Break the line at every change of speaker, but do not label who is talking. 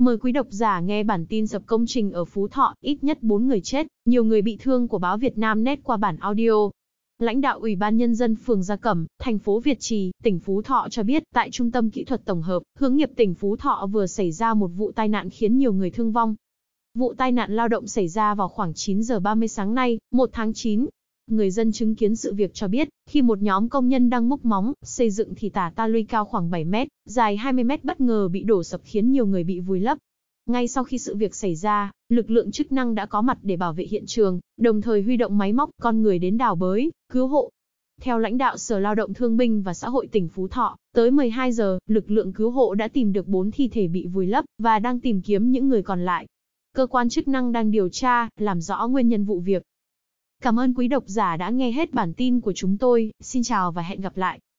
Mời quý độc giả nghe bản tin sập công trình ở Phú Thọ, ít nhất 4 người chết, nhiều người bị thương của báo Việt Nam Net qua bản audio. Lãnh đạo Ủy ban Nhân dân phường Gia Cẩm, thành phố Việt Trì, tỉnh Phú Thọ cho biết, tại Trung tâm Kỹ thuật Tổng hợp, hướng nghiệp tỉnh Phú Thọ vừa xảy ra một vụ tai nạn khiến nhiều người thương vong. Vụ tai nạn lao động xảy ra vào khoảng 9 giờ 30 sáng nay, 1 tháng 9. Người dân chứng kiến sự việc cho biết, khi một nhóm công nhân đang múc móng, xây dựng thì tả ta luy cao khoảng 7 mét, dài 20 mét bất ngờ bị đổ sập khiến nhiều người bị vùi lấp. Ngay sau khi sự việc xảy ra, lực lượng chức năng đã có mặt để bảo vệ hiện trường, đồng thời huy động máy móc, con người đến đào bới, cứu hộ. Theo lãnh đạo Sở Lao động Thương binh và Xã hội tỉnh Phú Thọ, tới 12 giờ, lực lượng cứu hộ đã tìm được 4 thi thể bị vùi lấp và đang tìm kiếm những người còn lại. Cơ quan chức năng đang điều tra, làm rõ nguyên nhân vụ việc. Cảm ơn quý độc giả đã nghe hết bản tin của chúng tôi, xin chào và hẹn gặp lại.